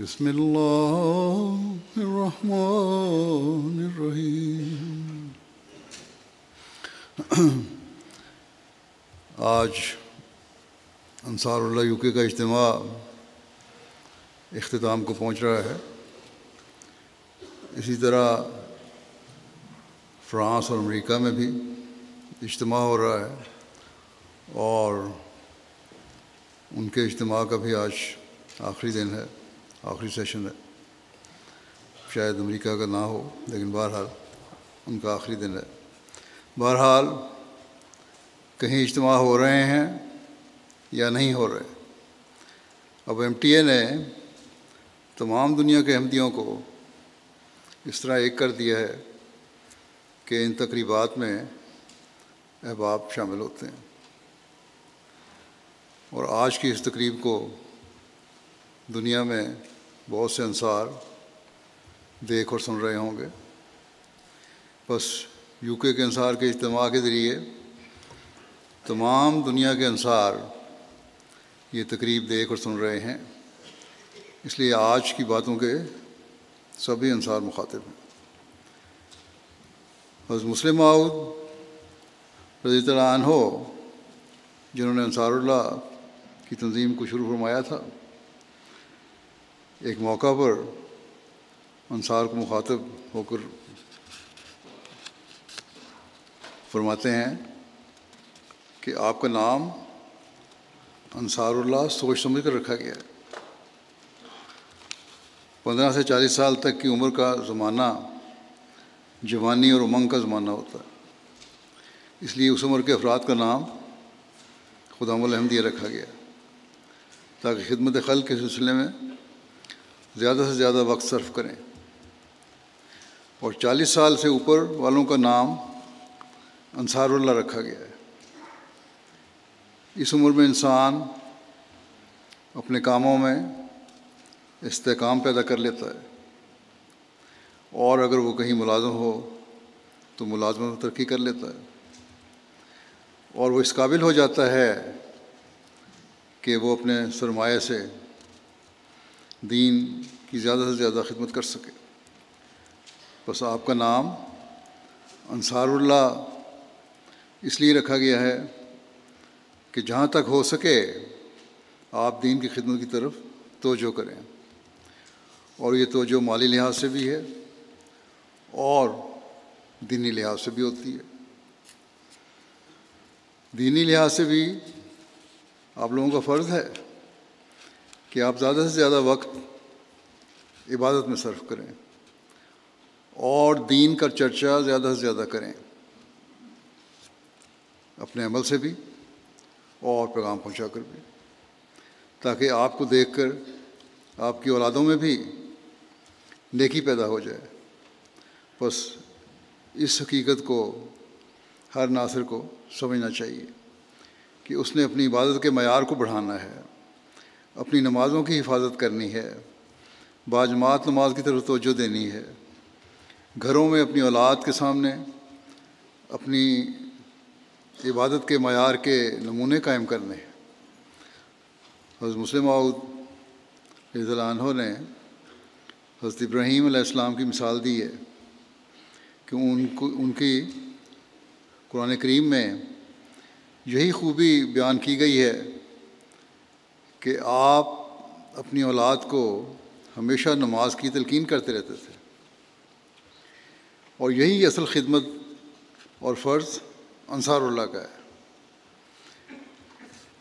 بسم الله الرحمن الرحيم آج انصار اللہ یو کے کا اجتماع اختتام کو پہنچ رہا ہے۔ اسی طرح فرانس اور امریکہ میں بھی اجتماع ہو رہا ہے۔ اور ان کے اجتماع کا بھی آج آخری دن ہے۔ آخری سیشن ہے۔ شاید امریکہ کا نہ ہو، لیکن بہرحال ان کا آخری دن ہے۔ بہرحال کہیں اجتماع ہو رہے ہیں یا نہیں ہو رہے۔ اب ایم ٹی اے نے تمام دنیا کے احمدیوں کو اس طرح ایک کر دیا ہے کہ ان تقریبات میں احباب شامل ہوتے ہیں۔ اور آج کی اس تقریب کو دنیا میں بہت سے انصار دیکھ اور سن رہے ہوں گے۔ بس یو کے کے انصار کے اجتماع کے ذریعے تمام دنیا کے انصار یہ تقریب دیکھ اور سن رہے ہیں۔ اس لیے آج کی باتوں کے سبھی انصار مخاطب ہیں۔ حضرت مسلم معود رضی اللہ عنہ جنہوں نے انصار اللہ کی تنظیم کو شروع فرمایا تھا ایک موقع پر انصار کو مخاطب ہو کر فرماتے ہیں کہ آپ کا نام انصار اللہ سوچ سمجھ کر رکھا گیا ہے۔ پندرہ سے چالیس سال تک کی عمر کا زمانہ جوانی اور امنگ کا زمانہ ہوتا ہے۔ اس لیے اس عمر کے افراد کا نام خدا الحمدیہ رکھا گیا تاکہ خدمت خل کے سلسلے میں زیادہ سے زیادہ وقت صرف کریں۔ اور چالیس سال سے اوپر والوں کا نام انصار اللہ رکھا گیا ہے۔ اس عمر میں انسان اپنے کاموں میں استحکام پیدا کر لیتا ہے۔ اور اگر وہ کہیں ملازم ہو تو ملازمت میں ترقی کر لیتا ہے۔ اور وہ اس قابل ہو جاتا ہے کہ وہ اپنے سرمایہ سے دین کی زیادہ سے زیادہ خدمت کر سکے۔ بس آپ کا نام انصار اللہ اس لیے رکھا گیا ہے کہ جہاں تک ہو سکے آپ دین کی خدمت کی طرف توجہ کریں۔ اور یہ توجہ مالی لحاظ سے بھی ہے اور دینی لحاظ سے بھی ہوتی ہے۔ دینی لحاظ سے بھی آپ لوگوں کا فرض ہے کہ آپ زیادہ سے زیادہ وقت عبادت میں صرف کریں اور دین کا چرچا زیادہ سے زیادہ کریں اپنے عمل سے بھی اور پیغام پہنچا کر بھی، تاکہ آپ کو دیکھ کر آپ کی اولادوں میں بھی نیکی پیدا ہو جائے۔ بس اس حقیقت کو، ہر ناصر کو سمجھنا چاہیے کہ اس نے اپنی عبادت کے معیار کو بڑھانا ہے۔ اپنی نمازوں کی حفاظت کرنی ہے۔ باجماعت نماز کی طرف توجہ دینی ہے۔ گھروں میں اپنی اولاد کے سامنے اپنی عبادت کے معیار کے نمونے قائم کرنے۔ ہیں حضرت مسلم عود رضی عنہ نے حضرت ابراہیم علیہ السلام کی مثال دی ہے کہ ان کو، ان کی قرآن کریم میں یہی خوبی بیان کی گئی ہے کہ آپ اپنی اولاد کو ہمیشہ نماز کی تلقین کرتے رہتے تھے۔ اور یہی اصل خدمت اور فرض انصار اللہ کا ہے۔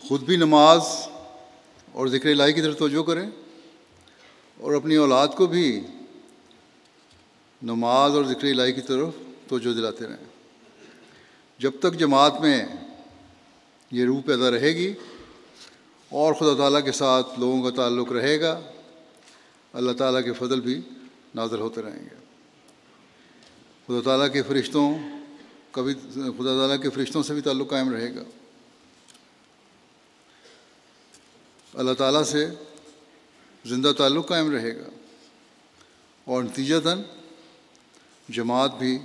خود بھی نماز اور ذکر الہی کی طرف توجہ کریں اور اپنی اولاد کو بھی نماز اور ذکر الہی کی طرف توجہ دلاتے رہیں۔ جب تک جماعت میں یہ روح پیدا رہے گی اور خدا تعالیٰ کے ساتھ لوگوں کا تعلق رہے گا۔ اللہ تعالیٰ کے فضل بھی نازل ہوتے رہیں گے۔ خدا تعالیٰ کے فرشتوں کا بھی خدا تعالیٰ کے فرشتوں سے بھی تعلق قائم رہے گا۔ اللہ تعالیٰ سے زندہ تعلق قائم رہے گا۔ اور نتیجتاً جماعت بھی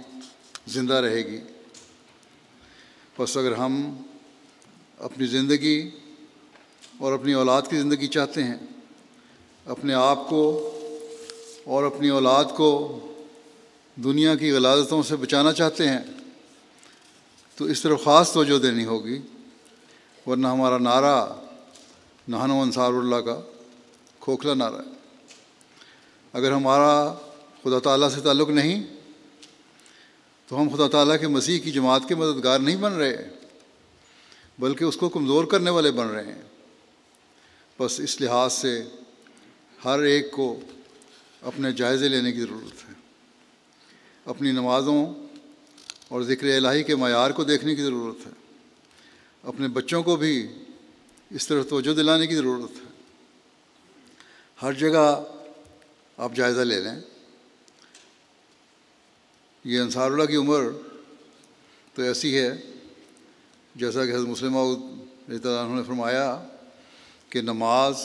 زندہ رہے گی۔ بس اگر ہم اپنی زندگی اور اپنی اولاد کی زندگی چاہتے ہیں۔ اپنے آپ کو اور اپنی اولاد کو دنیا کی غلازتوں سے بچانا چاہتے ہیں، تو اس طرف خاص توجہ دینی ہوگی۔ ورنہ ہمارا نعرہ نہن و انصار اللہ کا کھوکھلا نعرہ ہے۔ اگر ہمارا خدا تعالیٰ سے تعلق نہیں، تو ہم خدا تعالیٰ کے مسیح کی جماعت کے مددگار نہیں بن رہے، بلکہ اس کو کمزور کرنے والے بن رہے ہیں۔ بس اس لحاظ سے ہر ایک کو اپنے جائزے لینے کی ضرورت ہے۔ اپنی نمازوں اور ذکر الہی کے معیار کو دیکھنے کی ضرورت ہے۔ اپنے بچوں کو بھی اس طرح توجہ دلانے کی ضرورت ہے۔ ہر جگہ آپ جائزہ لے لیں۔ یہ انصار اللہ کی عمر تو ایسی ہے، جیسا کہ حضرت مسلمہ اللہ نے فرمایا کہ نماز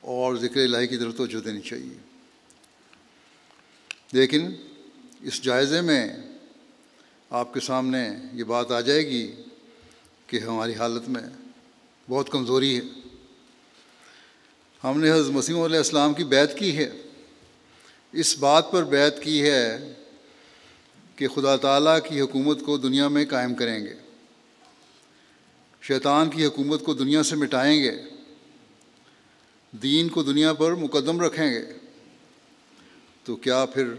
اور ذکر الہی کی طرف توجہ دینی چاہیے۔ لیکن اس جائزے میں آپ کے سامنے یہ بات آ جائے گی کہ ہماری حالت میں بہت کمزوری ہے۔ ہم نے حضرت مسیم علیہ السلام کی بیت کی ہے۔ اس بات پر بیت کی ہے کہ خدا تعالیٰ کی حکومت کو دنیا میں قائم کریں گے۔ شیطان کی حکومت کو دنیا سے مٹائیں گے، دین کو دنیا پر مقدم رکھیں گے، تو کیا پھر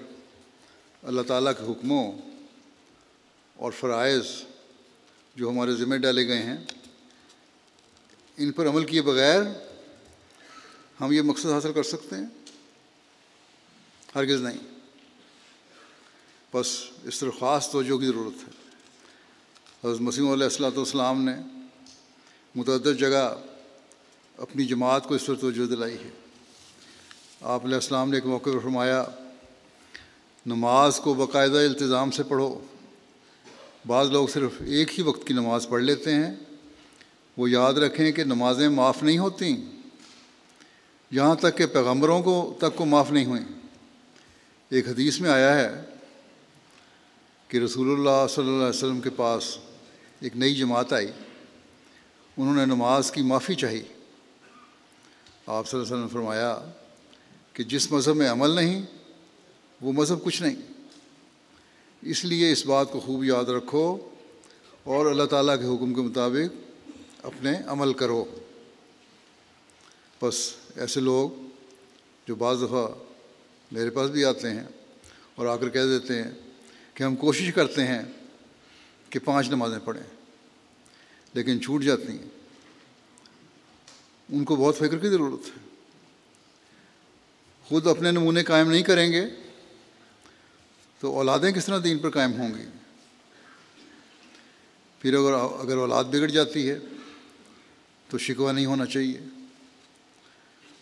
اللہ تعالیٰ کے حکموں اور فرائض جو ہمارے ذمہ ڈالے گئے ہیں، ان پر عمل کیے بغیر ہم یہ مقصد حاصل کر سکتے ہیں؟ ہرگز نہیں۔ بس اس طرح خاص توجہ کی ضرورت ہے۔ حضرت مسیم علیہ السلاۃ والسلام نے متعدد جگہ اپنی جماعت کو اس پر توجہ دلائی ہے۔ آپ علیہ السلام نے ایک موقع پر فرمایا، نماز کو باقاعدہ التظام سے پڑھو۔ بعض لوگ صرف ایک ہی وقت کی نماز پڑھ لیتے ہیں۔ وہ یاد رکھیں کہ نمازیں معاف نہیں ہوتیں۔ یہاں تک کہ پیغمبروں کو تک کو معاف نہیں ہوئیں۔ ایک حدیث میں آیا ہے کہ رسول اللہ صلی اللہ علیہ وسلم کے پاس ایک نئی جماعت آئی۔ انہوں نے نماز کی معافی چاہی۔ آپ صلی اللہ علیہ وسلم نے فرمایا کہ جس مذہب میں عمل نہیں، وہ مذہب کچھ نہیں۔ اس لیے اس بات کو خوب یاد رکھو اور اللہ تعالیٰ کے حکم کے مطابق اپنے عمل کرو۔ بس ایسے لوگ جو بعض دفعہ میرے پاس بھی آتے ہیں اور آ کر کہہ دیتے ہیں کہ ہم کوشش کرتے ہیں کہ پانچ نمازیں پڑھیں۔ لیکن چھوٹ جاتی ہیں۔ ان کو بہت فکر کی ضرورت ہے۔ خود اپنے نمونے قائم نہیں کریں گے تو اولادیں کس طرح دین پر قائم ہوں گی؟ پھر اگر اگر اولاد بگڑ جاتی ہے تو شکوہ نہیں ہونا چاہیے۔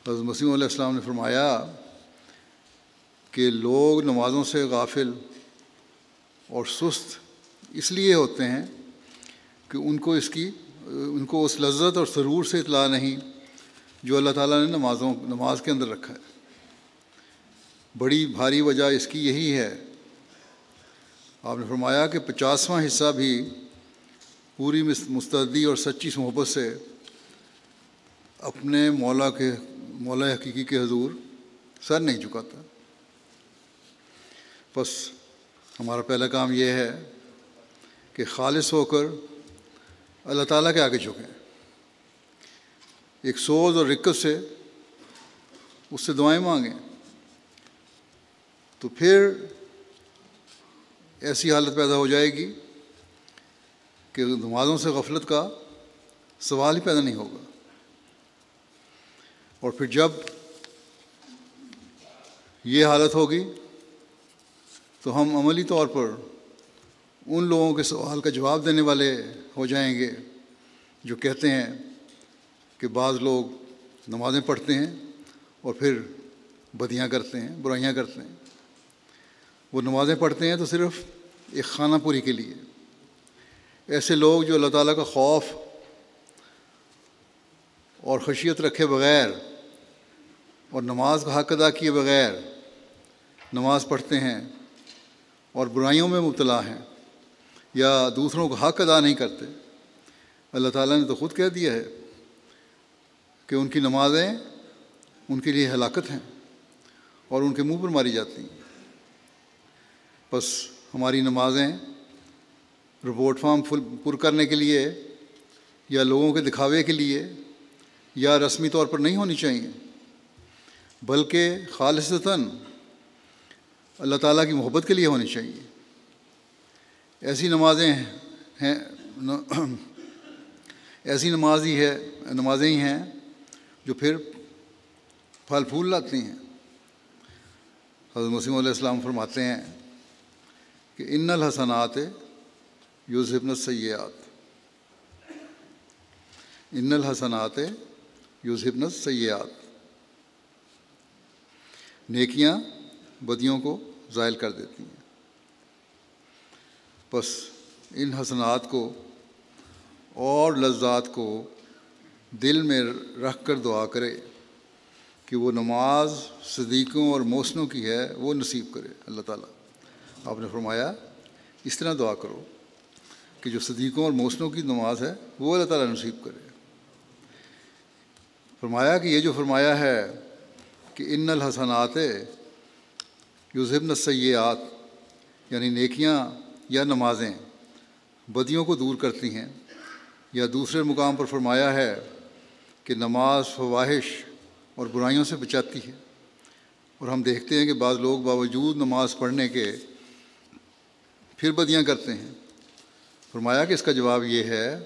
حضرت مسیم علیہ السلام نے فرمایا کہ لوگ نمازوں سے غافل اور سست اس لیے ہوتے ہیں کہ ان کو اس کی، ان کو اس لذت اور سرور سے اطلاع نہیں جو اللہ تعالیٰ نے نمازوں، نماز کے اندر رکھا ہے۔ بڑی بھاری وجہ اس کی یہی ہے۔ آپ نے فرمایا کہ پچاسواں حصہ بھی پوری مستعدی اور سچی محبت سے اپنے مولا کے، مولا حقیقی کے حضور سر نہیں چکاتا بس ہمارا پہلا کام یہ ہے کہ خالص ہو کر اللہ تعالیٰ کے آگے جھکیں۔ ایک سوز اور رکت سے اس سے دعائیں مانگیں۔ تو پھر ایسی حالت پیدا ہو جائے گی کہ نمازوں سے غفلت کا سوال ہی پیدا نہیں ہوگا۔ اور پھر جب یہ حالت ہوگی تو ہم عملی طور پر ان لوگوں کے سوال کا جواب دینے والے ہو جائیں گے جو کہتے ہیں کہ بعض لوگ نمازیں پڑھتے ہیں اور پھر بدیاں کرتے ہیں، برائیاں کرتے ہیں۔ وہ نمازیں پڑھتے ہیں تو صرف ایک خانہ پوری کے لیے۔ ایسے لوگ جو اللہ تعالیٰ کا خوف اور خشیت رکھے بغیر اور نماز کا حق ادا کیے بغیر نماز پڑھتے ہیں اور برائیوں میں مبتلا ہیں۔ یا دوسروں کا حق ادا نہیں کرتے۔ اللہ تعالیٰ نے تو خود کہہ دیا ہے کہ ان کی نمازیں ان کے لیے ہلاکت ہیں اور ان کے منہ پر ماری جاتی ہیں۔ بس ہماری نمازیں رپورٹ فارم فل پر کرنے کے لیے یا لوگوں کے دکھاوے کے لیے یا رسمی طور پر نہیں ہونی چاہیے، بلکہ خالصتاً اللہ تعالیٰ کی محبت کے لیے ہونی چاہیے۔ ایسی نمازیں ہیں ایسی نماز ہی ہے، نمازیں ہی ہیں جو پھر پھل پھول لاتی ہیں۔ حضرت مسیم علیہ السلام فرماتے ہیں کہ ان الحسنات یوزبن سیاحت ان الحسنات یوزبن سیاحت نیکیاں بدیوں کو ظائل کر دیتی ہیں۔ بس ان حسنات کو اور لذات کو دل میں رکھ کر دعا کرے کہ وہ نماز صدیقوں اور موسنوں کی ہے، وہ نصیب کرے۔ اللہ تعالیٰ، آپ نے فرمایا، اس طرح دعا کرو کہ جو صدیقوں اور موسنوں کی نماز ہے، وہ اللہ تعالیٰ نصیب کرے۔ فرمایا کہ یہ جو فرمایا ہے کہ ان الحسنات یوزبن سیاحت یعنی نیکیاں یا نمازیں بدیوں کو دور کرتی ہیں، یا دوسرے مقام پر فرمایا ہے کہ نماز فواہش اور برائیوں سے بچاتی ہے۔ اور ہم دیکھتے ہیں کہ بعض لوگ باوجود نماز پڑھنے کے پھر بدیاں کرتے ہیں۔ فرمایا کہ اس کا جواب یہ ہے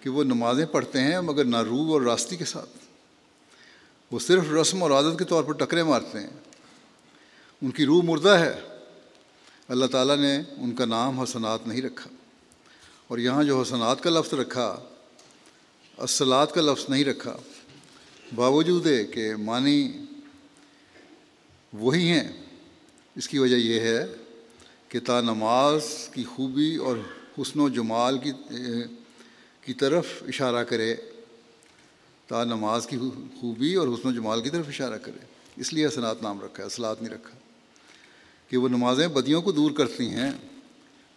کہ وہ نمازیں پڑھتے ہیں مگر نہ روح اور راستی کے ساتھ۔ وہ صرف رسم اور عادت کے طور پر ٹکرے مارتے ہیں۔ ان کی روح مردہ ہے۔ اللہ تعالیٰ نے ان کا نام حسنات نہیں رکھا۔ اور یہاں جو حسنات کا لفظ رکھا اصلاط کا لفظ نہیں رکھا، باوجود ہے کہ معنی وہی ہیں۔ اس کی وجہ یہ ہے کہ تا نماز کی خوبی اور حسن و جمال کی کی طرف اشارہ کرے، تا نماز کی خوبی اور حسن و جمال کی طرف اشارہ کرے۔ اس لیے حسنات نام رکھا ہے اصلاط نہیں رکھا۔ کہ وہ نمازیں بدیوں کو دور کرتی ہیں،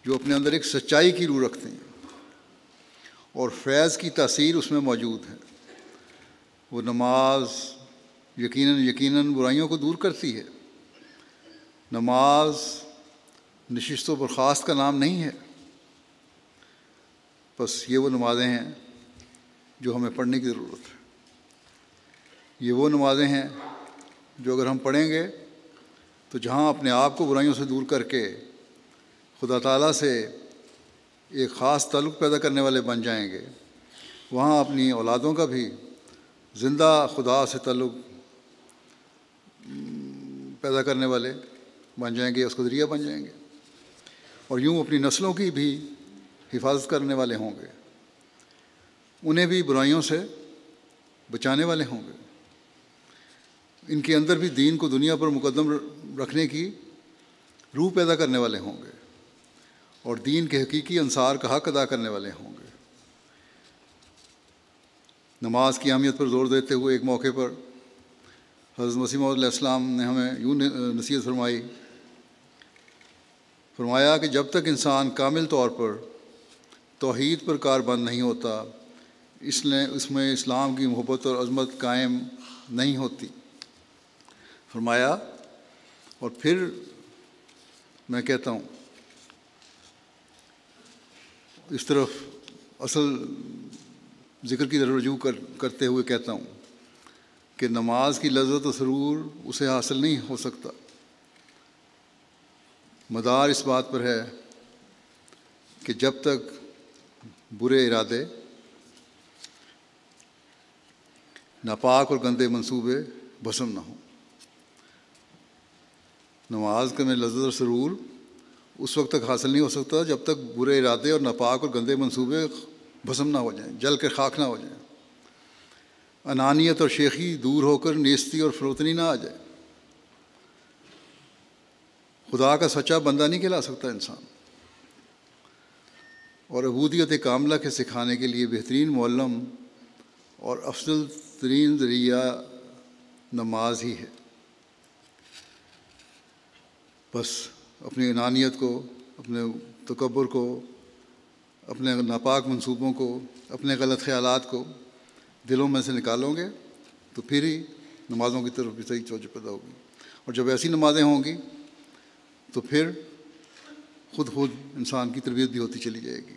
جو اپنے اندر ایک سچائی کی روح رکھتے ہیں۔ اور فیض کی تاثیر اس میں موجود ہے۔ وہ نماز یقیناً یقیناً برائیوں کو دور کرتی ہے۔ نماز نشست و برخاست کا نام نہیں ہے۔ بس یہ وہ نمازیں ہیں جو ہمیں پڑھنے کی ضرورت ہے۔ یہ وہ نمازیں ہیں جو اگر ہم پڑھیں گے تو جہاں اپنے آپ کو برائیوں سے دور کر کے خدا تعالیٰ سے ایک خاص تعلق پیدا کرنے والے بن جائیں گے، وہاں اپنی اولادوں کا بھی زندہ خدا سے تعلق پیدا کرنے والے بن جائیں گے، اس کو ذریعہ بن جائیں گے۔ اور یوں اپنی نسلوں کی بھی حفاظت کرنے والے ہوں گے۔ انہیں بھی برائیوں سے بچانے والے ہوں گے۔ ان کے اندر بھی دین کو دنیا پر مقدم رکھنے کی روح پیدا کرنے والے ہوں گے اور دین کے حقیقی انصار کا حق ادا کرنے والے ہوں گے۔ نماز کی اہمیت پر زور دیتے ہوئے ایک موقع پر حضرت مسیم علیہ السلام نے ہمیں یوں نصیحت فرمائی، فرمایا کہ جب تک انسان کامل طور پر توحید پر کار بند نہیں ہوتا، اس نے اس میں اسلام کی محبت اور عظمت قائم نہیں ہوتی۔ فرمایا اور پھر میں کہتا ہوں، اس طرف اصل ذکر کی طرف رجوع کر، کرتے ہوئے کہتا ہوں کہ نماز کی لذت و سرور اسے حاصل نہیں ہو سکتا۔ مدار اس بات پر ہے کہ جب تک برے ارادے، ناپاک اور گندے منصوبے بسم نہ ہوں۔ نماز کا میں لذت اور سرور اس وقت تک حاصل نہیں ہو سکتا جب تک برے ارادے اور ناپاک اور گندے منصوبے بھسم نہ ہو جائیں، جل کے خاک نہ ہو جائیں۔ انانیت اور شیخی دور ہو کر نیستی اور فروتنی نہ آ جائے۔ خدا کا سچا بندہ نہیں کھلا سکتا انسان۔ اور عبودیت کاملہ کے سکھانے کے لیے بہترین معلم اور افضل ترین ذریعہ نماز ہی ہے۔ بس اپنی انانیت کو، اپنے تکبر کو، اپنے ناپاک منصوبوں کو، اپنے غلط خیالات کو دلوں میں سے نکالو گے تو پھر ہی نمازوں کی طرف بھی صحیح سوچ پیدا ہوگی۔ اور جب ایسی نمازیں ہوں گی تو پھر خود خود انسان کی تربیت بھی ہوتی چلی جائے گی۔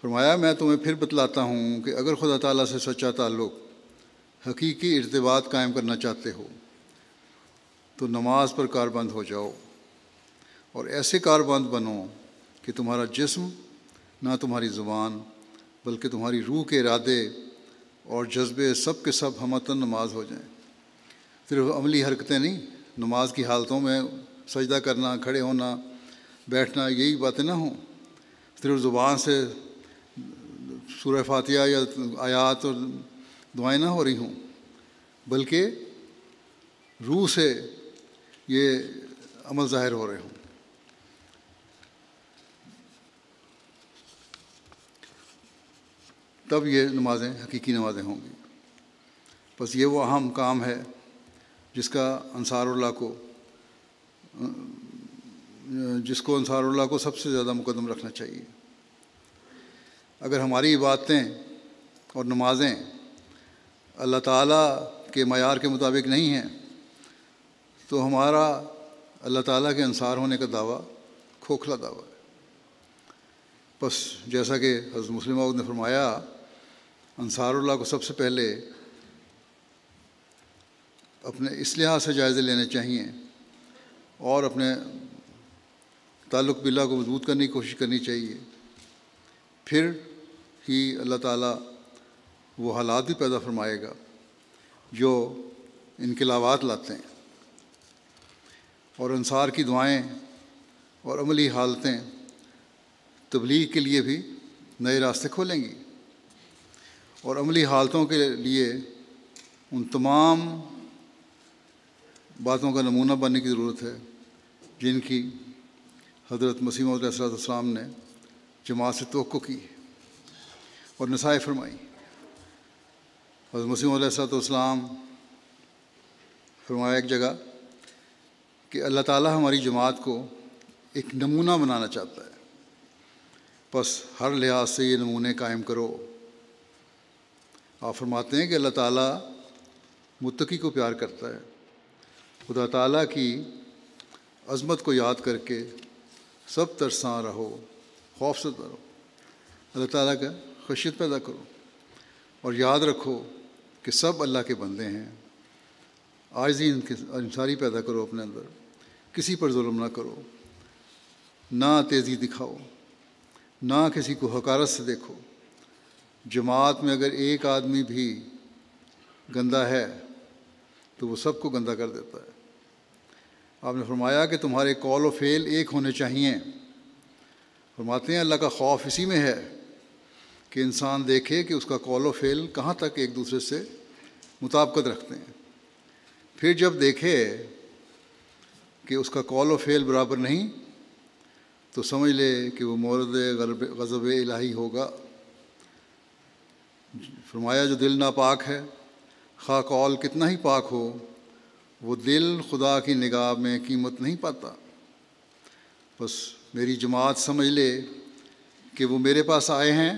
فرمایا، میں تمہیں پھر بتلاتا ہوں کہ اگر خدا تعالیٰ سے سچا تعلق حقیقی ارتباط قائم کرنا چاہتے ہو تو نماز پر کار بند ہو جاؤ اور ایسے کار بند بنو کہ تمہارا جسم نہ تمہاری زبان بلکہ تمہاری روح کے ارادے اور جذبے سب کے سب ہمتن نماز ہو جائیں۔ صرف عملی حرکتیں نہیں، نماز کی حالتوں میں سجدہ کرنا، کھڑے ہونا، بیٹھنا، یہی باتیں نہ ہوں۔ صرف زبان سے سورہ فاتحہ یا آیات اور دعائیں نہ ہو رہی ہوں، بلکہ روح سے یہ عمل ظاہر ہو رہے ہوں۔ تب یہ نمازیں، حقیقی نمازیں ہوں گی۔ بس یہ وہ اہم کام ہے جس کا انصار اللہ کو، جس کو انصار اللہ کو سب سے زیادہ مقدم رکھنا چاہیے۔ اگر ہماری عبادتیں اور نمازیں اللہ تعالیٰ کے معیار کے مطابق نہیں ہیں تو ہمارا اللہ تعالیٰ کے انصار ہونے کا دعویٰ کھوکھلا دعویٰ ہے۔ بس جیسا کہ حضرت مسلم نے فرمایا، انصار اللہ کو سب سے پہلے اپنے اس لحاظ سے جائزے لینے چاہیے اور اپنے تعلق باللہ کو مضبوط کرنے کی کوشش کرنی چاہیے۔ پھر ہی اللہ تعالیٰ وہ حالات بھی پیدا فرمائے گا جو انقلابات لاتے ہیں۔ اور انصار کی دعائیں اور عملی حالتیں تبلیغ کے لیے بھی نئے راستے کھولیں گی۔ اور عملی حالتوں کے لیے ان تمام باتوں کا نمونہ بننے کی ضرورت ہے، جن کی حضرت مسیم علیہ السلام نے جماعت سے توقع کی اور نسائے فرمائی۔ حضرت مسیم علیہ السلۃ والسلام فرمایا ایک جگہ کہ اللہ تعالیٰ ہماری جماعت کو ایک نمونہ بنانا چاہتا ہے۔ بس ہر لحاظ سے یہ نمونے قائم کرو۔ آپ فرماتے ہیں کہ اللہ تعالیٰ متقی کو پیار کرتا ہے۔ خدا تعالیٰ کی عظمت کو یاد کر کے سب ترساں رہو، خوف سے رہو۔ اللہ تعالیٰ کا خشیت پیدا کرو۔ اور یاد رکھو کہ سب اللہ کے بندے ہیں۔ عارضی انصاری پیدا کرو اپنے اندر۔ کسی پر ظلم نہ کرو۔ نہ تیزی دکھاؤ، نہ کسی کو حکارت سے دیکھو۔ جماعت میں اگر ایک آدمی بھی گندہ ہے، تو وہ سب کو گندہ کر دیتا ہے۔ آپ نے فرمایا کہ تمہارے کال و فیل ایک ہونے چاہیے فرماتے ہیں اللہ کا خوف اسی میں ہے کہ انسان دیکھے کہ اس کا کال و فیل کہاں تک ایک دوسرے سے مطابقت رکھتے ہیں۔ پھر جب دیکھے کہ اس کا کال و فیل برابر نہیں، تو سمجھ لے کہ وہ مورد غضب الہی ہوگا۔ فرمایا، جو دل ناپاک ہے، خواہ کال کتنا ہی پاک ہو، وہ دل خدا کی نگاہ میں قیمت نہیں پاتا۔ بس میری جماعت سمجھ لے کہ وہ میرے پاس آئے ہیں،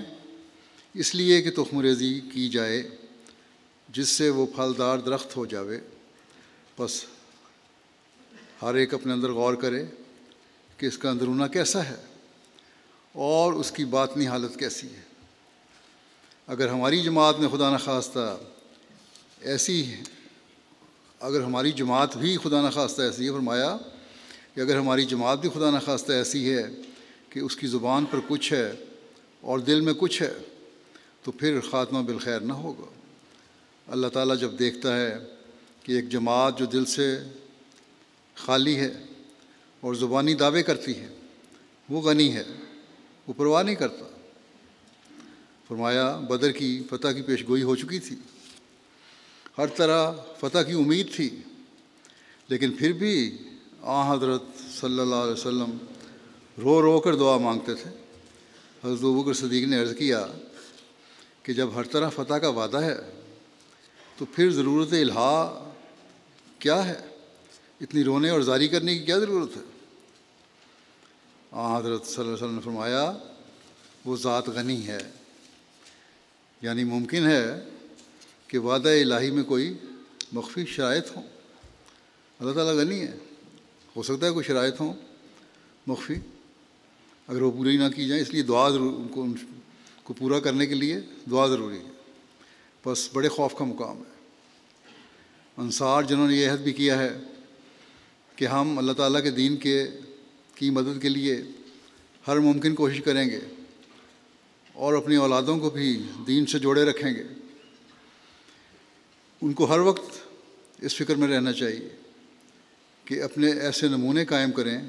اس لیے کہ تخم ریزی کی جائے، جس سے وہ پھلدار درخت ہو جاوے۔ بس ہر ایک اپنے اندر غور کرے کہ اس کا اندرونہ کیسا ہے اور اس کی باطنی حالت کیسی ہے۔ اگر ہماری جماعت میں خدا نخواستہ ایسی اگر ہماری جماعت بھی خدا نخواستہ ایسی ہے، فرمایا کہ اگر ہماری جماعت بھی خدا نخواستہ ایسی ہے کہ اس کی زبان پر کچھ ہے اور دل میں کچھ ہے، تو پھر خاتمہ بالخیر نہ ہوگا۔ اللہ تعالیٰ جب دیکھتا ہے کہ ایک جماعت جو دل سے خالی ہے اور زبانی دعوے کرتی ہے، وہ غنی ہے، وہ پرواہ نہیں کرتا۔ فرمایا، بدر کی فتح کی پیش گوئی ہو چکی تھی۔ ہر طرح فتح کی امید تھی، لیکن پھر بھی آ حضرت صلی اللہ علیہ وسلم رو رو کر دعا مانگتے تھے۔ حضرت بکر صدیق نے عرض کیا کہ جب ہر طرح فتح کا وعدہ ہے، تو پھر ضرورت الہا کیا ہے؟ اتنی رونے اور زاری کرنے کی کیا ضرورت ہے؟ آ حضرت صلی اللہ علیہ وسلم نے فرمایا، وہ ذات غنی ہے۔ یعنی ممکن ہے کہ وعدہ الہی میں کوئی مخفی شرائط ہوں۔ اللہ تعالیٰ غنی ہے۔ ہو سکتا ہے کوئی شرائط ہوں مخفی، اگر وہ پوری نہ کی جائیں، اس لیے دعا ضرور، ان کو ان کو پورا کرنے کے لیے دعا ضروری ہے۔ بس بڑے خوف کا مقام ہے۔ انصار جنہوں نے یہ عہد بھی کیا ہے کہ ہم اللہ تعالیٰ کے دین کے کی مدد کے لیے ہر ممکن کوشش کریں گے اور اپنی اولادوں کو بھی دین سے جوڑے رکھیں گے۔ ان کو ہر وقت اس فکر میں رہنا چاہیے کہ اپنے ایسے نمونے قائم کریں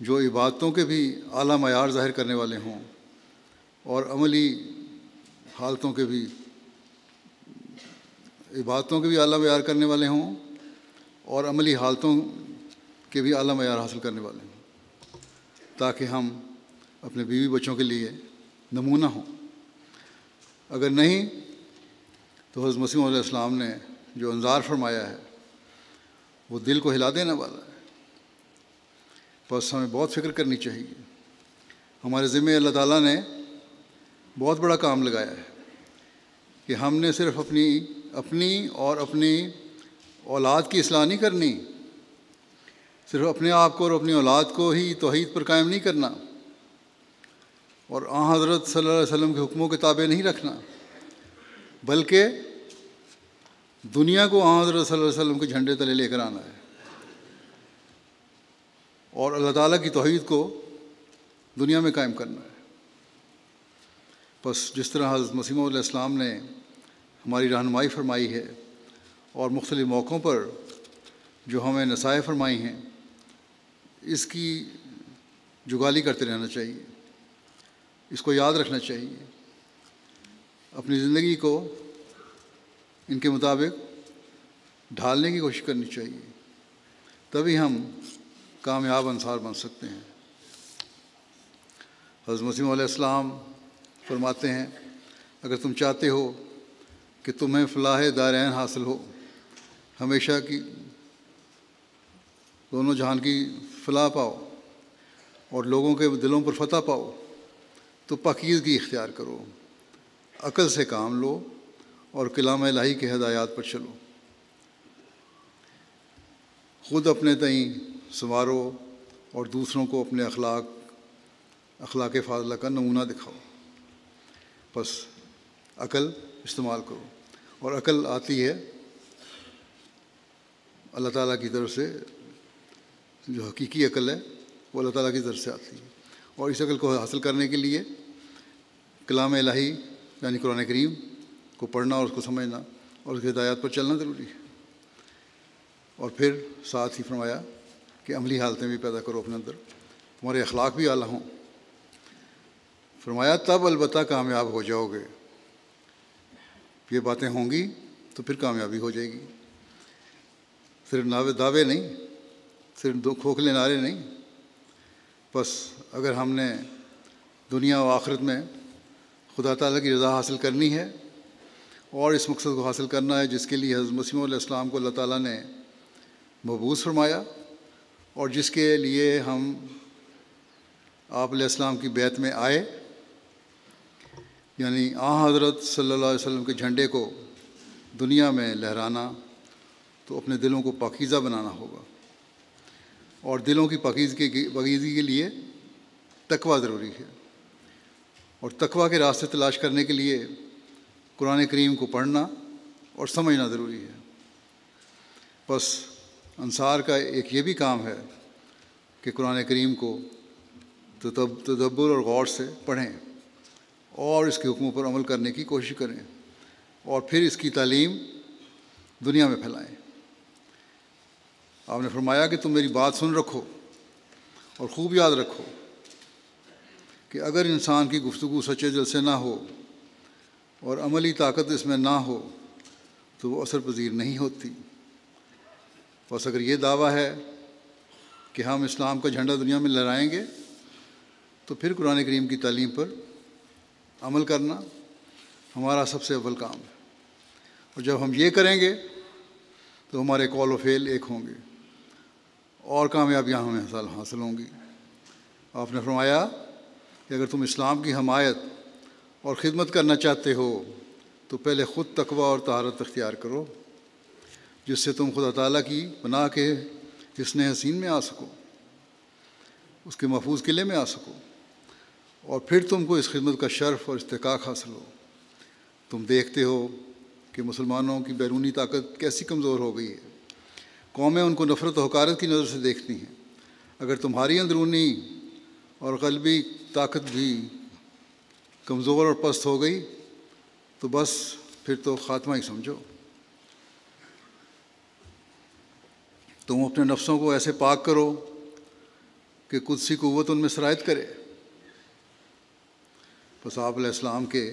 جو عبادتوں کے بھی اعلیٰ معیار ظاہر کرنے والے ہوں اور عملی حالتوں کے بھی عبادتوں کے بھی اعلیٰ معیار کرنے والے ہوں۔ اور عملی حالتوں کے بھی اعلیٰ معیار حاصل کرنے والے ہوں تاکہ ہم اپنے بیوی بچوں کے لیے نمونہ ہوں۔ اگر نہیں، تو حضرت مسیم علیہ السلام نے جو انظار فرمایا ہے، وہ دل کو ہلا دینے والا ہے۔ بس ہمیں بہت فکر کرنی چاہیے۔ ہمارے ذمہ اللہ تعالیٰ نے بہت بڑا کام لگایا ہے کہ ہم نے صرف اپنی اپنی اور اپنی اولاد کی اصلاح نہیں کرنی۔ صرف اپنے آپ کو اور اپنی اولاد کو ہی توحید پر قائم نہیں کرنا۔ اور آ حضرت صلی اللہ علیہ وسلم کے حکموں کے تابع نہیں رکھنا۔ بلکہ دنیا کو آ حضرت صلی اللہ علیہ وسلم کے جھنڈے تلے لے کر آنا ہے۔ اور اللہ تعالیٰ کی توحید کو دنیا میں قائم کرنا ہے۔ بس جس طرح حضرت مسیم علیہ السلام نے ہماری رہنمائی فرمائی ہے اور مختلف موقعوں پر جو ہمیں نصائح فرمائی ہیں، اس کی جگالی کرتے رہنا چاہیے۔ اس کو یاد رکھنا چاہیے۔ اپنی زندگی کو ان کے مطابق ڈھالنے کی کوشش کرنی چاہیے۔ تبھی ہم کامیاب انصار بن سکتے ہیں۔ حضرت مسیم علیہ السلام فرماتے ہیں، اگر تم چاہتے ہو کہ تمہیں فلاح دارین حاصل ہو ہمیشہ کی دونوں جہان کی فلاح پاؤ اور لوگوں کے دلوں پر فتح پاؤ، تو پاکیزگی اختیار کرو۔ عقل سے کام لو اور کلام الہی کے ہدایات پر چلو۔ خود اپنے تئیں سنوارو اور دوسروں کو اپنے اخلاق اخلاق فاضلہ کا نمونہ دکھاؤ۔ بس عقل استعمال کرو۔ اور عقل آتی ہے اللہ تعالیٰ کی طرف سے جو حقیقی عقل ہے، وہ اللہ تعالیٰ کی طرف سے آتی ہے۔ اور اس عقل کو حاصل کرنے کے لیے کلام الہی یعنی قرآن کریم کو پڑھنا اور اس کو سمجھنا اور اس کی ہدایات پر چلنا ضروری ہے۔ اور پھر ساتھ ہی فرمایا کہ عملی حالتیں بھی پیدا کرو اپنے اندر، تمہارے اخلاق بھی اعلیٰ ہوں۔ فرمایا، تب البتہ کامیاب ہو جاؤ گے۔ یہ باتیں ہوں گی تو پھر کامیابی ہو جائے گی۔ صرف ناوے دعوے نہیں صرف دو کھوکھلے نعرے نہیں۔ بس اگر ہم نے دنیا و آخرت میں خدا تعالیٰ کی رضا حاصل کرنی ہے اور اس مقصد کو حاصل کرنا ہے جس کے لیے حضرت مسیم علیہ السلام کو اللہ تعالیٰ نے مبوس فرمایا اور جس کے لیے ہم آپ علیہ السلام کی بیت میں آئے۔ یعنی آ حضرت صلی اللہ علیہ وسلم کے جھنڈے کو دنیا میں لہرانا تو اپنے دلوں کو پاکیزہ بنانا ہوگا۔ اور دلوں کی پاکیزگی پاکیزگی کے لیے تقوی ضروری ہے۔ اور تقوی کے راستے تلاش کرنے کے لیے قرآن کریم کو پڑھنا اور سمجھنا ضروری ہے۔ بس انصار کا ایک یہ بھی کام ہے کہ قرآن کریم کو تدبر اور غور سے پڑھیں اور اس کے حکموں پر عمل کرنے کی کوشش کریں اور پھر اس کی تعلیم دنیا میں پھیلائیں۔ آپ نے فرمایا کہ تم میری بات سن رکھو اور خوب یاد رکھو کہ اگر انسان کی گفتگو سچے دل سے نہ ہو اور عملی طاقت اس میں نہ ہو تو وہ اثر پذیر نہیں ہوتی۔ بس اگر یہ دعویٰ ہے کہ ہم اسلام کا جھنڈا دنیا میں لہرائیں گے تو پھر قرآن کریم کی تعلیم پر عمل کرنا ہمارا سب سے اول کام ہے۔ اور جب ہم یہ کریں گے تو ہمارے کال و فیل ایک ہوں گے۔ اور کامیابیاں ہمیں حاصل حاصل ہوں گی۔ آپ نے فرمایا کہ اگر تم اسلام کی حمایت اور خدمت کرنا چاہتے ہو، تو پہلے خود تقوی اور طہارت اختیار کرو، جس سے تم خدا تعالیٰ کی بنا کے حسن حسین میں آ سکو، اس کے محفوظ قلعے میں آ سکو، اور پھر تم کو اس خدمت کا شرف اور استحقاق حاصل ہو۔ تم دیکھتے ہو کہ مسلمانوں کی بیرونی طاقت کیسی کمزور ہو گئی ہے۔ قومیں ان کو نفرت و حکارت کی نظر سے دیکھتی ہیں۔ اگر تمہاری اندرونی اور قلبی طاقت بھی کمزور اور پست ہو گئی، تو بس پھر تو خاتمہ ہی سمجھو۔ تم اپنے نفسوں کو ایسے پاک کرو کہ قدسی قوت ان میں شرائط کرے۔ بس آپ علیہ السلام کے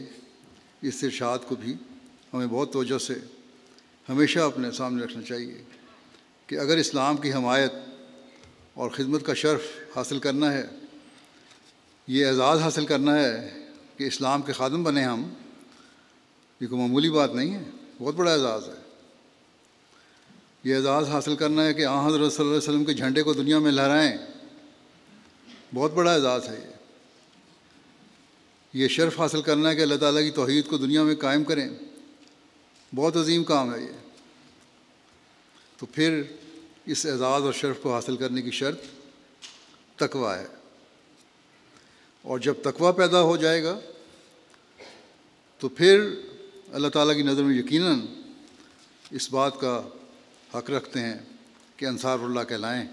اس ارشاد کو بھی ہمیں بہت توجہ سے ہمیشہ اپنے سامنے رکھنا چاہیے۔ کہ اگر اسلام کی حمایت اور خدمت کا شرف حاصل کرنا ہے، یہ اعزاز حاصل کرنا ہے کہ اسلام کے خادم بنے ہم، یہ کوئی معمولی بات نہیں ہے، بہت بڑا اعزاز ہے۔ یہ اعزاز حاصل کرنا ہے کہ آ حضرت صلی اللہ علیہ وسلم کے جھنڈے کو دنیا میں لہرائیں، بہت بڑا اعزاز ہے یہ۔ یہ شرف حاصل کرنا ہے کہ اللہ تعالیٰ کی توحید کو دنیا میں قائم کریں۔ بہت عظیم کام ہے یہ۔ تو پھر اس اعزاز اور شرف کو حاصل کرنے کی شرط تقوا ہے۔ اور جب تقوا پیدا ہو جائے گا، تو پھر اللہ تعالیٰ کی نظر میں یقیناً اس بات کا حق رکھتے ہیں کہ انصار اللہ کہلائیں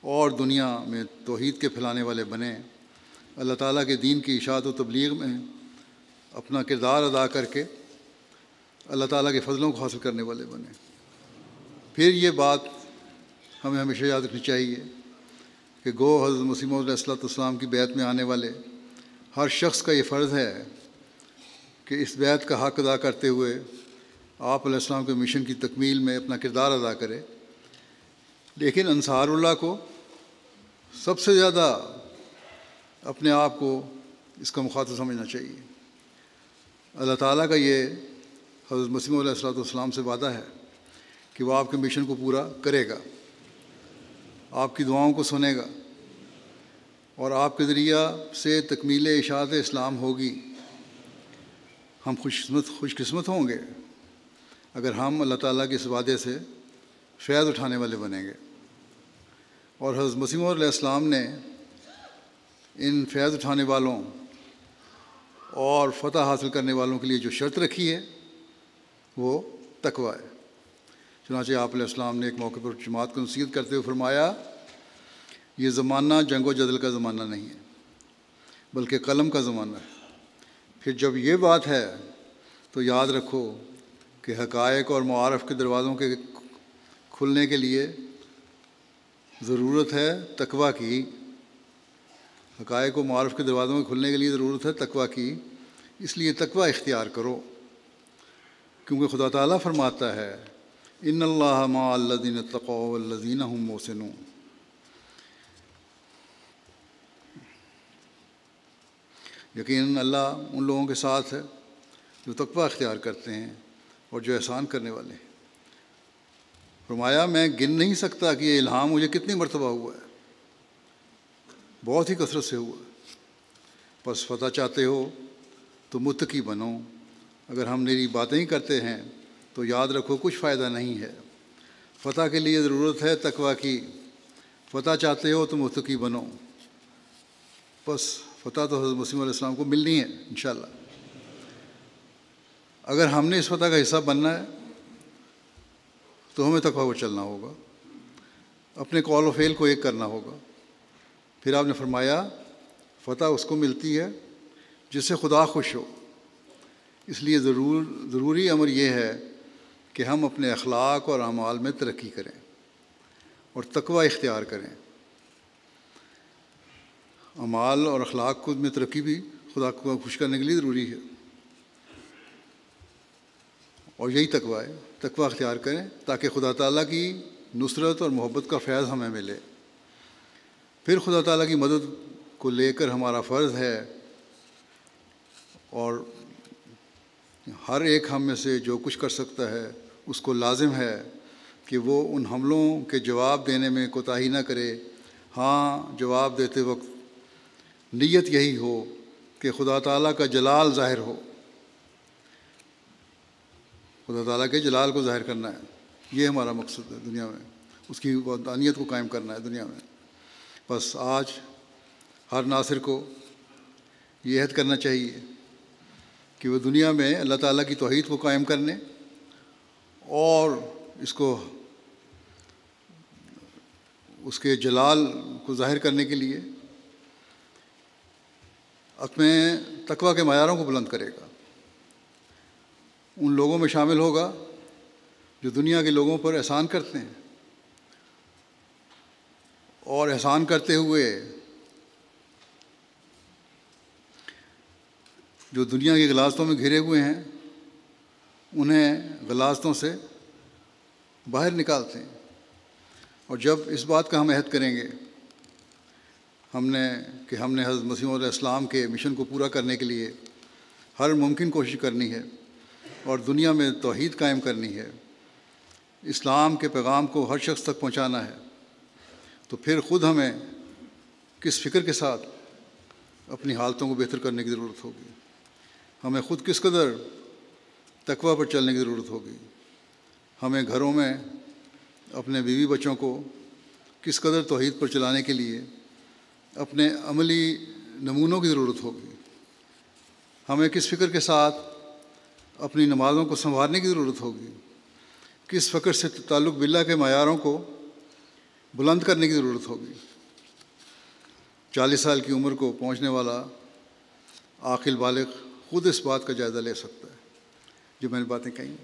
اور دنیا میں توحید کے پھیلانے والے بنیں۔ اللہ تعالیٰ کے دین کی اشاعت و تبلیغ میں اپنا کردار ادا کر کے اللہ تعالیٰ کے فضلوں کو حاصل کرنے والے بنیں۔ پھر یہ بات ہمیں ہمیشہ یاد رکھنی چاہیے کہ گو حضرت مسیم علیہ السلۃ السلام کی بیت میں آنے والے ہر شخص کا یہ فرض ہے کہ اس بیت کا حق ادا کرتے ہوئے آپ علیہ السلام کے مشن کی تکمیل میں اپنا کردار ادا کرے لیکن انصار اللہ کو سب سے زیادہ اپنے آپ کو اس کا مخاطب سمجھنا چاہیے۔ اللہ تعالیٰ کا یہ حضرت مسیم علیہ السلۃ والسلام سے وعدہ ہے۔ کہ وہ آپ کے مشن کو پورا کرے گا، آپ کی دعاؤں کو سنے گا اور آپ کے ذریعہ سے تکمیل اشاعت اسلام ہوگی۔ ہم خوش قسمت خوش قسمت ہوں گے اگر ہم اللہ تعالیٰ کے اس وعدے سے فیض اٹھانے والے بنیں گے۔ اور حضرت مسیم علیہ السلام نے ان فیض اٹھانے والوں اور فتح حاصل کرنے والوں کے لیے جو شرط رکھی ہے، وہ تقوی ہے۔ چنانچہ آپ علیہ السلام نے ایک موقع پر جماعت کو نصیحت کرتے ہوئے فرمایا، یہ زمانہ جنگ و جدل کا زمانہ نہیں ہے، بلکہ قلم کا زمانہ ہے۔ پھر جب یہ بات ہے، تو یاد رکھو کہ حقائق اور معارف کے دروازوں کے کھلنے کے لیے ضرورت ہے تقوا کی۔ حقائق و معارف کے دروازوں کے کھلنے کے لیے ضرورت ہے تقوا کی۔ اس لیے تقوا اختیار کرو، کیونکہ خدا تعالیٰ فرماتا ہے ان اللہ ما الدین تقو الزین ہم موسن یقیناً اللہ ان لوگوں کے ساتھ ہے جو تقوی اختیار کرتے ہیں اور جو احسان کرنے والے ہیں۔ فرمایا، میں گن نہیں سکتا کہ یہ الہام مجھے کتنی مرتبہ ہوا ہے۔ بہت ہی کثرت سے ہوا بس فتح چاہتے ہو تو متقی بنو۔ اگر ہم میری باتیں ہی کرتے ہیں تو یاد رکھو کچھ فائدہ نہیں ہے۔ فتح کے لیے ضرورت ہے تقوا کی۔ فتح چاہتے ہو تو متقی بنو۔ بس فتح تو حضرت مسلم علیہ السلام کو ملنی ہے، انشاءاللہ۔ اگر ہم نے اس فتح کا حصہ بننا ہے، تو ہمیں تقوا کو چلنا ہوگا۔ اپنے کال و فیل کو ایک کرنا ہوگا۔ پھر آپ نے فرمایا، فتح اس کو ملتی ہے جس سے خدا خوش ہو۔ اس لیے ضرور، ضروری امر یہ ہے کہ ہم اپنے اخلاق اور اعمال میں ترقی کریں اور تقوی اختیار کریں۔ اعمال اور اخلاق کو میں ترقی بھی خدا کو خوش کرنے کے لیے ضروری ہے۔ اور یہی تقوی ہے، تقوی اختیار کریں تاکہ خدا تعالیٰ کی نصرت اور محبت کا فیض ہمیں ملے۔ پھر خدا تعالیٰ کی مدد کو لے کر ہمارا فرض ہے۔ اور ہر ایک ہم میں سے جو کچھ کر سکتا ہے اس کو لازم ہے کہ وہ ان حملوں کے جواب دینے میں کوتاہی نہ کرے۔ ہاں جواب دیتے وقت نیت یہی ہو کہ خدا تعالیٰ کا جلال ظاہر ہو۔ خدا تعالیٰ کے جلال کو ظاہر کرنا ہے۔ یہ ہمارا مقصد ہے دنیا میں۔ اس کی ودانیت کو قائم کرنا ہے دنیا میں۔ بس آج ہر ناصر کو یہ عہد کرنا چاہیے کہ وہ دنیا میں اللہ تعالیٰ کی توحید کو قائم کرنے اور اس کو اس کے جلال کو ظاہر کرنے کے لیے اپنے تقوی کے معیاروں کو بلند کرے گا۔ ان لوگوں میں شامل ہوگا جو دنیا کے لوگوں پر احسان کرتے ہیں۔ اور احسان کرتے ہوئے جو دنیا کی غلاستوں میں گھرے ہوئے ہیں انہیں غلاستوں سے باہر نکالتے ہیں۔ اور جب اس بات کا ہم عہد کریں گے، ہم نے کہ ہم نے حضرت مسیم علیہ السلام کے مشن کو پورا کرنے کے لیے ہر ممکن کوشش کرنی ہے اور دنیا میں توحید قائم کرنی ہے، اسلام کے پیغام کو ہر شخص تک پہنچانا ہے، تو پھر خود ہمیں کس فکر کے ساتھ اپنی حالتوں کو بہتر کرنے کی ضرورت ہوگی۔ ہمیں خود کس قدر تقوی پر چلنے کی ضرورت ہوگی۔ ہمیں گھروں میں اپنے بیوی بچوں کو کس قدر توحید پر چلانے کے لیے اپنے عملی نمونوں کی ضرورت ہوگی۔ ہمیں کس فکر کے ساتھ اپنی نمازوں کو سنوارنے کی ضرورت ہوگی۔ کس فکر سے تعلق باللہ کے معیاروں کو بلند کرنے کی ضرورت ہوگی۔ چالیس سال کی عمر کو پہنچنے والا عاقل بالغ خود اس بات کا جائزہ لے سکتا ہے۔ جو میں نے باتیں کہیں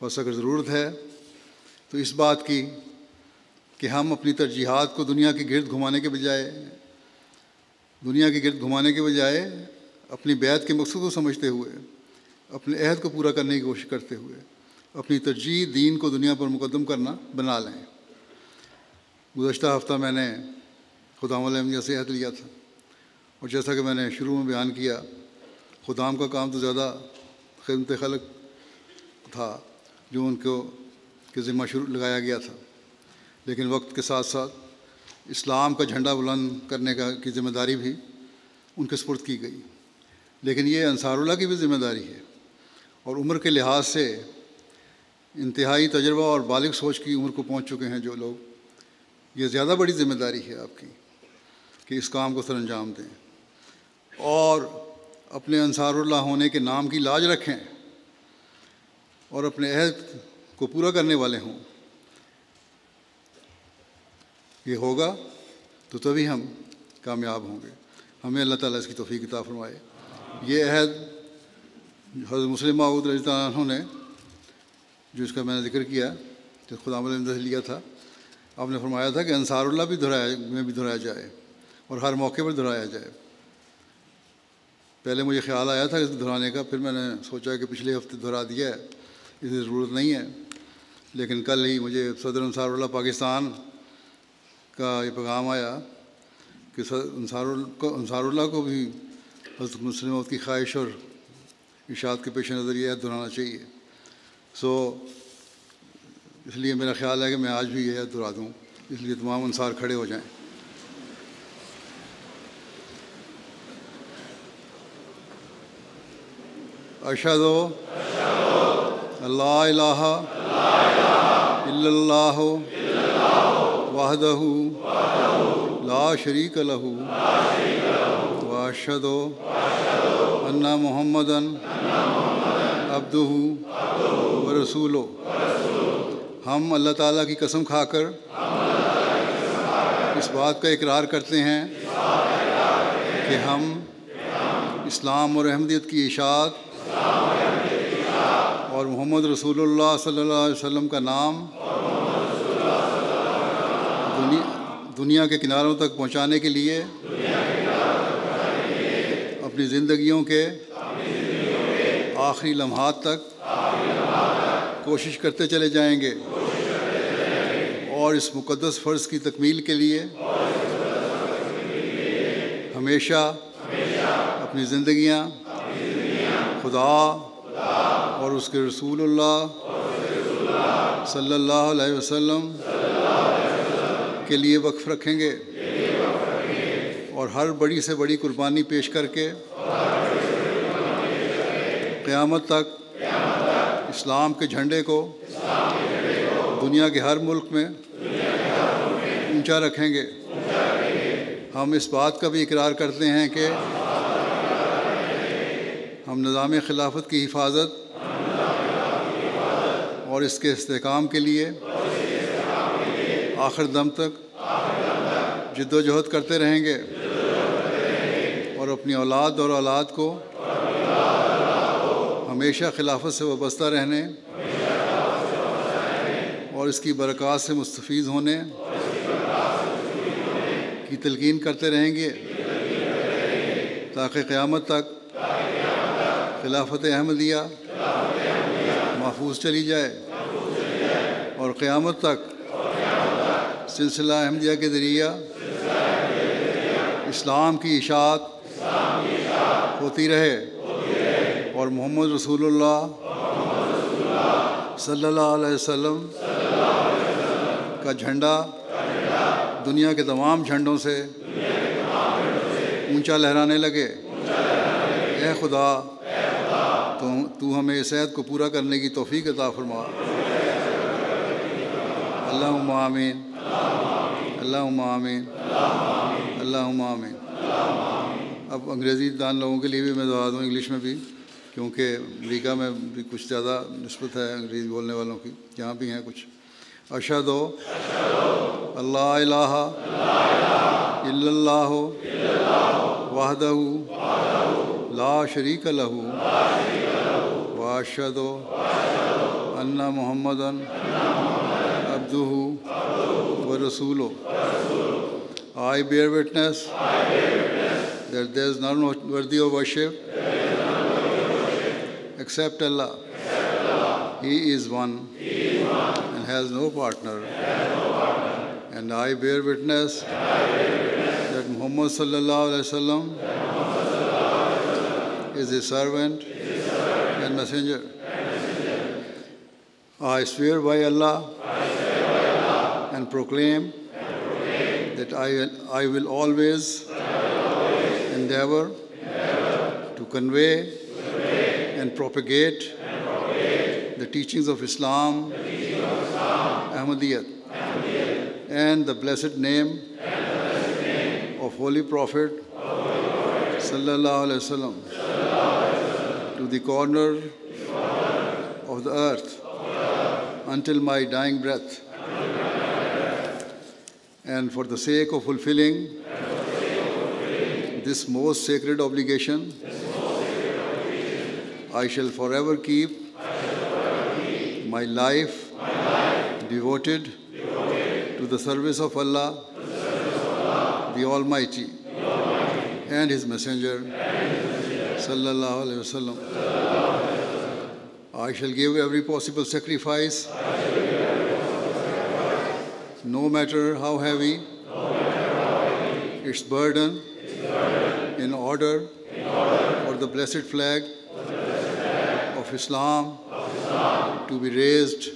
بس اگر ضرورت ہے تو اس بات کی کہ ہم اپنی ترجیحات کو دنیا کے گرد گھمانے کے بجائے، دنیا کے گرد گھمانے کے بجائے اپنی بیت کے مقصد کو سمجھتے ہوئے، اپنے عہد کو پورا کرنے کی کوشش کرتے ہوئے اپنی ترجیح دین کو دنیا پر مقدم کرنا بنا لیں۔ گزشتہ ہفتہ میں نے خدام الحمدیہ سے عہد لیا تھا۔ اور جیسا کہ میں نے شروع میں بیان کیا، خدام کا کام تو زیادہ خدمت خلق تھا جو ان کو کے ذمہ شروع لگایا گیا تھا۔ لیکن وقت کے ساتھ ساتھ اسلام کا جھنڈا بلند کرنے کا کی ذمہ داری بھی ان کے سپرد کی گئی۔ لیکن یہ انصار اللہ کی بھی ذمہ داری ہے۔ اور عمر کے لحاظ سے انتہائی تجربہ اور بالغ سوچ کی عمر کو پہنچ چکے ہیں جو لوگ۔ یہ زیادہ بڑی ذمہ داری ہے آپ کی کہ اس کام کو سر انجام دیں۔ اور اپنے انصار اللہ ہونے کے نام کی لاج رکھیں اور اپنے عہد کو پورا کرنے والے ہوں۔ یہ ہوگا تو تبھی ہم کامیاب ہوں گے۔ ہمیں اللہ تعالیٰ اس کی توفیق عطا فرمائے۔ یہ عہد حضرت مسلم معود رضی اللہ عنہ نے، جو اس کا میں نے ذکر کیا، جو خدا مد لیا تھا، آپ نے فرمایا تھا کہ انصار اللہ بھی دہرایا، میں بھی دہرایا جائے اور ہر موقع پر دہرایا جائے۔ پہلے مجھے خیال آیا تھا اس دہرانے کا، پھر میں نے سوچا کہ پچھلے ہفتے دہرا دیا ہے، اس کی ضرورت نہیں ہے۔ لیکن کل ہی مجھے صدر انصار اللہ پاکستان کا یہ پیغام آیا کہ انصار انصار اللہ کو بھی حضرت مسلم کی خواہش اور اشاعت کے پیش نظر یہ دہرانا چاہیے۔ سو اس لیے میرا خیال ہے کہ میں آج بھی یہ دہرا دوں۔ اس لیے تمام انصار کھڑے ہو جائیں۔ اشد اللہ الہ الا اللہ وحدہ لا شریک لہ واشد ان محمد عبدہ و رسول ہم اللہ تعالیٰ کی قسم کھا کر اس بات کا اقرار کرتے ہیں کہ ہم اسلام اور احمدیت کی اشاعت اور محمد رسول اللہ صلی اللہ علیہ وسلم کا نام دنیا کے کناروں تک پہنچانے کے لیے، اپنی زندگیوں کے آخری لمحات تک کوشش کرتے چلے جائیں گے۔ اور اس مقدس فرض کی تکمیل کے لیے ہمیشہ اپنی زندگیاں خدا اور اس کے رسول اللہ صلی اللہ علیہ وسلم کے لیے وقف رکھیں گے اور ہر بڑی سے بڑی قربانی پیش کر کے قیامت تک اسلام کے جھنڈے کو دنیا کے ہر ملک میں اونچا رکھیں گے ہم اس بات کا بھی اقرار کرتے ہیں کہ ہم نظام خلافت کی حفاظت اور اس کے استحکام کے لیے آخر دم تک جد و جہد کرتے رہیں گے اور اپنی اولاد اور اولاد کو ہمیشہ خلافت سے وابستہ رہنے اور اس کی برکات سے مستفیض ہونے کی تلقین کرتے رہیں گے تاکہ قیامت تک خلافت احمدیہ محفوظ چلی جائے اور قیامت تک سلسلہ احمدیہ کے ذریعہ اسلام کی اشاعت ہوتی رہے اور محمد رسول اللہ صلی اللہ علیہ وسلم کا جھنڈا دنیا کے تمام جھنڈوں سے اونچا لہرانے لگے۔ اے خدا تو تو ہمیں اس عہد کو پورا کرنے کی توفیق عطا فرما۔ اللہ آمین۔ اللہ آمین۔ اللہ آمین۔ اب انگریزی دان لوگوں کے لیے بھی میں دعا دوں انگلش میں بھی، کیونکہ امریکہ میں بھی کچھ زیادہ نسبت ہے انگریزی بولنے والوں کی، یہاں بھی ہیں کچھ۔ اشد و اللہ الہ۔ الا اللہ۔ وحدہ۔ لا شریک لہ۔ واشد و ان محمد عبدہ و رسول I bear witness that there is none worthy of worship except Allah. He is one and has no partner. And I bear witness that Muhammad sallallahu alaihi wasallam is his servant and messenger. I, swear by Allah, I swear by Allah and proclaim, and proclaim that I, I will always, I will always endeavor, endeavor to convey, convey and, propagate and propagate the teachings of Islam, Islam and the blessed name, the blessed name of Holy Prophet, of Holy Prophet Sallallahu Alaihi Wasallam to the corner, of, the earth, until my dying breath. And for the sake of fulfilling, this, most sacred obligation, I shall forever keep, my, life devoted, to the service of Allah, the, Almighty, Almighty, and His Messenger. Sallallahu Alaihi Wasallam. I shall give every possible sacrifice, no matter how heavy its burden, in order for the blessed flag of Islam to be raised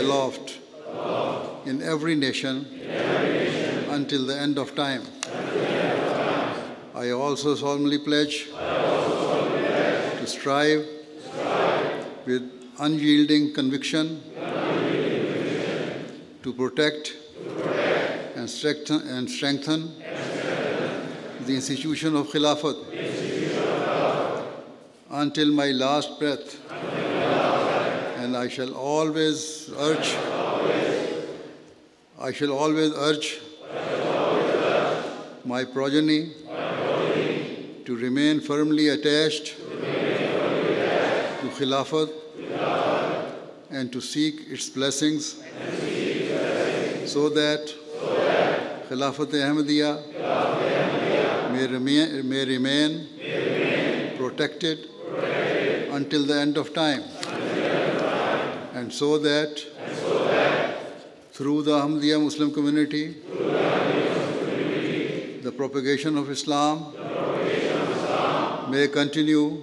aloft in every nation until the end of time. I also solemnly pledge to strive, strive. With, unyielding conviction, conviction, to protect, to protect and, strengthen, and, strengthen and strengthen the institution of Khilafat, institution of Khilafat. Until, my last breath. And I shall always urge. I shall always urge my progeny, my progeny to remain firmly attached, Khilafat and to seek its blessings so that Khilafat Ahmadiyya may remain protected until the end of time, and so that through the Ahmadiyya Muslim community, the propagation of Islam may continue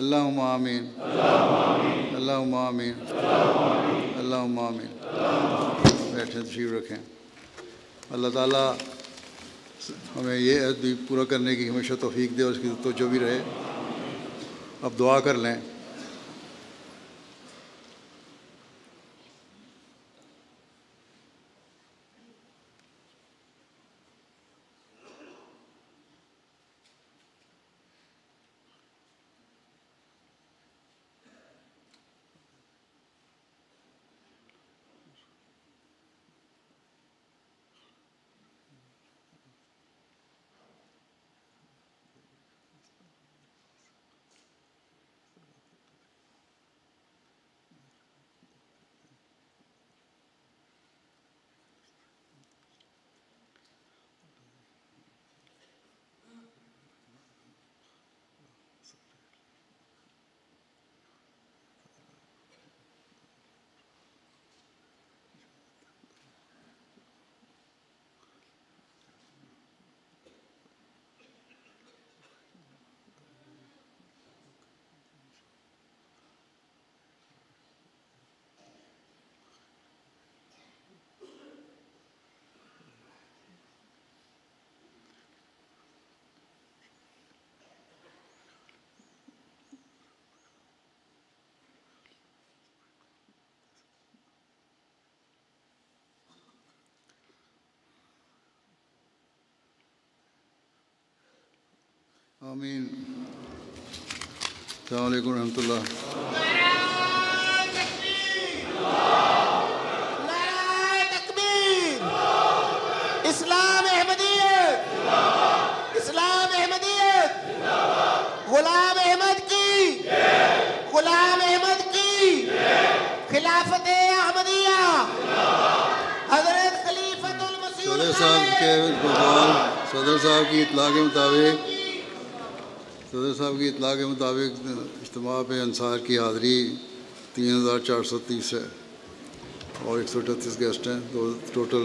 اللہم آمین. اللہم آمین. اللہم آمین. بیٹھیں تشریف رکھیں. اللہ تعالیٰ ہمیں یہ عہد بھی پورا کرنے کی ہمیشہ توفیق دے اور اس کی توجہ بھی رہے. اب دعا کر لیں. آمین۔ السلام علیکم ورحمۃ اللہ۔ نعرہ تکبیر اسلام احمدیت۔ اسلام احمدیت۔ غلام احمد کی۔ غلام احمد کی۔ خلافت احمدیہ۔ حضرت خلیفۃ المسیح صدر صاحب کے صدر صاحب کی اطلاع کے مطابق صدر صاحب کی اطلاع کے مطابق اجتماع پہ انصار کی حاضری تین ہزار چار سو تیس ہے اور ایک سو اٹھتیس گیسٹ ہیں تو ٹوٹل